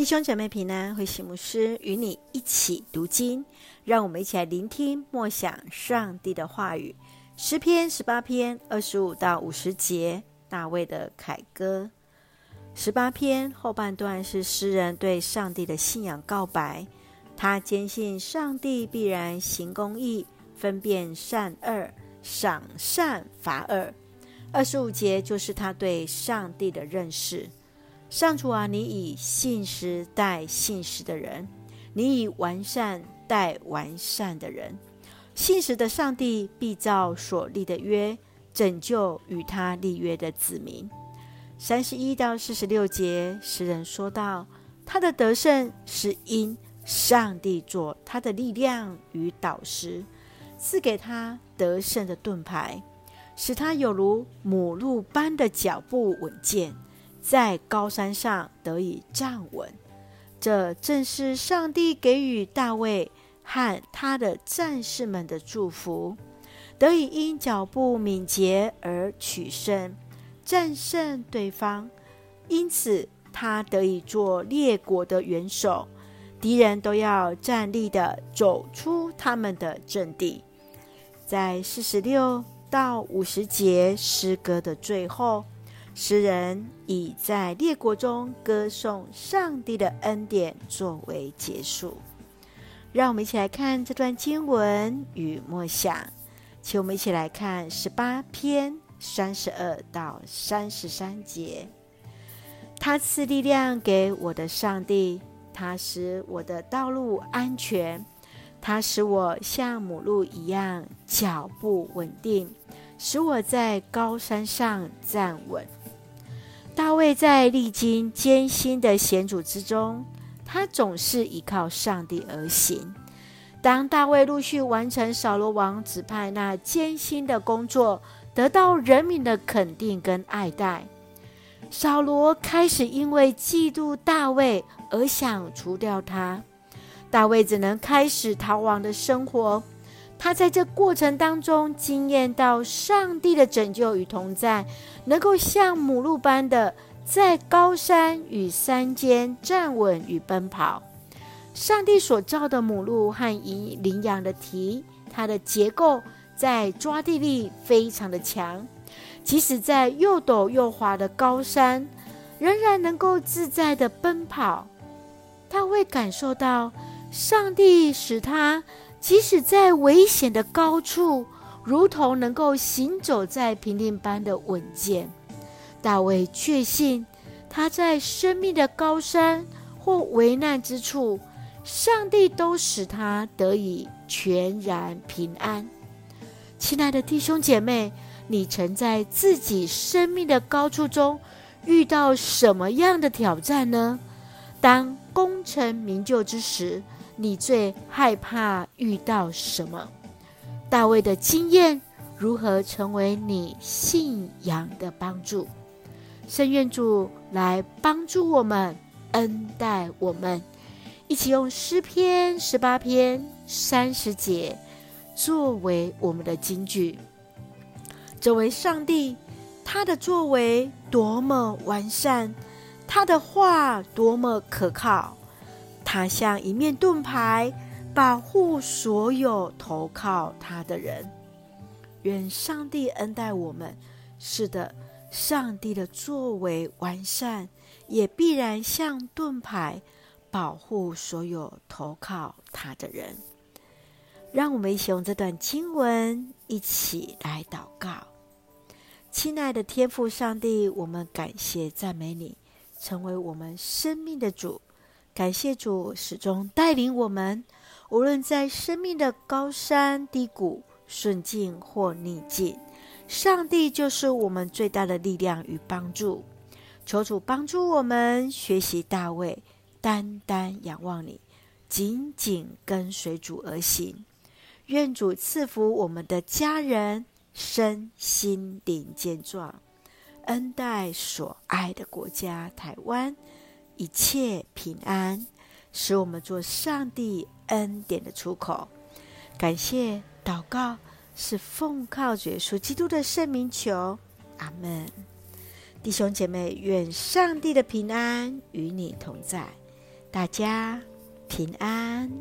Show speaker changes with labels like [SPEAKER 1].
[SPEAKER 1] 弟兄姐妹平安，慧馨牧师与你一起读经，让我们一起来聆听默想上帝的话语。诗篇十八篇二十五到五十节，大卫的凯歌。十八篇后半段是诗人对上帝的信仰告白，他坚信上帝必然行公义，分辨善恶，赏善罚恶。二十五节就是他对上帝的认识。上主啊，你以信实待信实的人，你以完善待完善的人。信实的上帝必照所立的约，拯救与他立约的子民。三十一到四十六节，诗人说道：他的得胜是因上帝做他的力量与导师，赐给他得胜的盾牌，使他有如母鹿般的脚步稳健。在高山上得以站稳，这正是上帝给予大卫和他的战士们的祝福，得以因脚步敏捷而取胜，战胜对方。因此，他得以做列国的元首，敌人都要站立的走出他们的阵地。在四十六到五十节诗歌的最后。诗人以在列国中歌颂上帝的恩典作为结束，让我们一起来看这段经文与默想。请我们一起来看十八篇三十二到三十三节。他赐力量给我的上帝，他使我的道路安全，他使我像母鹿一样脚步稳定，使我在高山上站稳。大卫在历经艰辛的险阻之中，他总是依靠上帝而行。当大卫陆续完成扫罗王指派那艰辛的工作，得到人民的肯定跟爱戴，扫罗开始因为嫉妒大卫而想除掉他。大卫只能开始逃亡的生活。他在这过程当中经验到上帝的拯救与同在，能够像母鹿般的在高山与山间站稳与奔跑。上帝所造的母鹿和羚羊的蹄，它的结构在抓地力非常的强，即使在又陡又滑的高山，仍然能够自在的奔跑。他会感受到上帝使他。即使在危险的高处，如同能够行走在平地般的稳健。大卫确信他在生命的高山或危难之处，上帝都使他得以全然平安。亲爱的弟兄姐妹，你曾在自己生命的高处中遇到什么样的挑战呢？当功成名就之时，你最害怕遇到什么？大卫的经验如何成为你信仰的帮助？圣愿主来帮助我们，恩待我们，一起用诗篇十八篇三十节作为我们的金句。这位上帝，他的作为多么完善，他的话多么可靠。他像一面盾牌，保护所有投靠他的人。愿上帝恩待我们。是的，上帝的作为完善，也必然像盾牌，保护所有投靠他的人。让我们一起用这段经文一起来祷告。亲爱的天父上帝，我们感谢赞美你，成为我们生命的主。感谢主始终带领我们，无论在生命的高山低谷、顺境或逆境，上帝就是我们最大的力量与帮助。求主帮助我们学习大卫，单单仰望你，紧紧跟随主而行。愿主赐福我们的家人，身心灵健壮，恩待所爱的国家台湾。一切平安，使我们做上帝恩典的出口。感谢祷告，是奉靠主耶稣基督的圣名求，阿门。弟兄姐妹，愿上帝的平安与你同在，大家平安。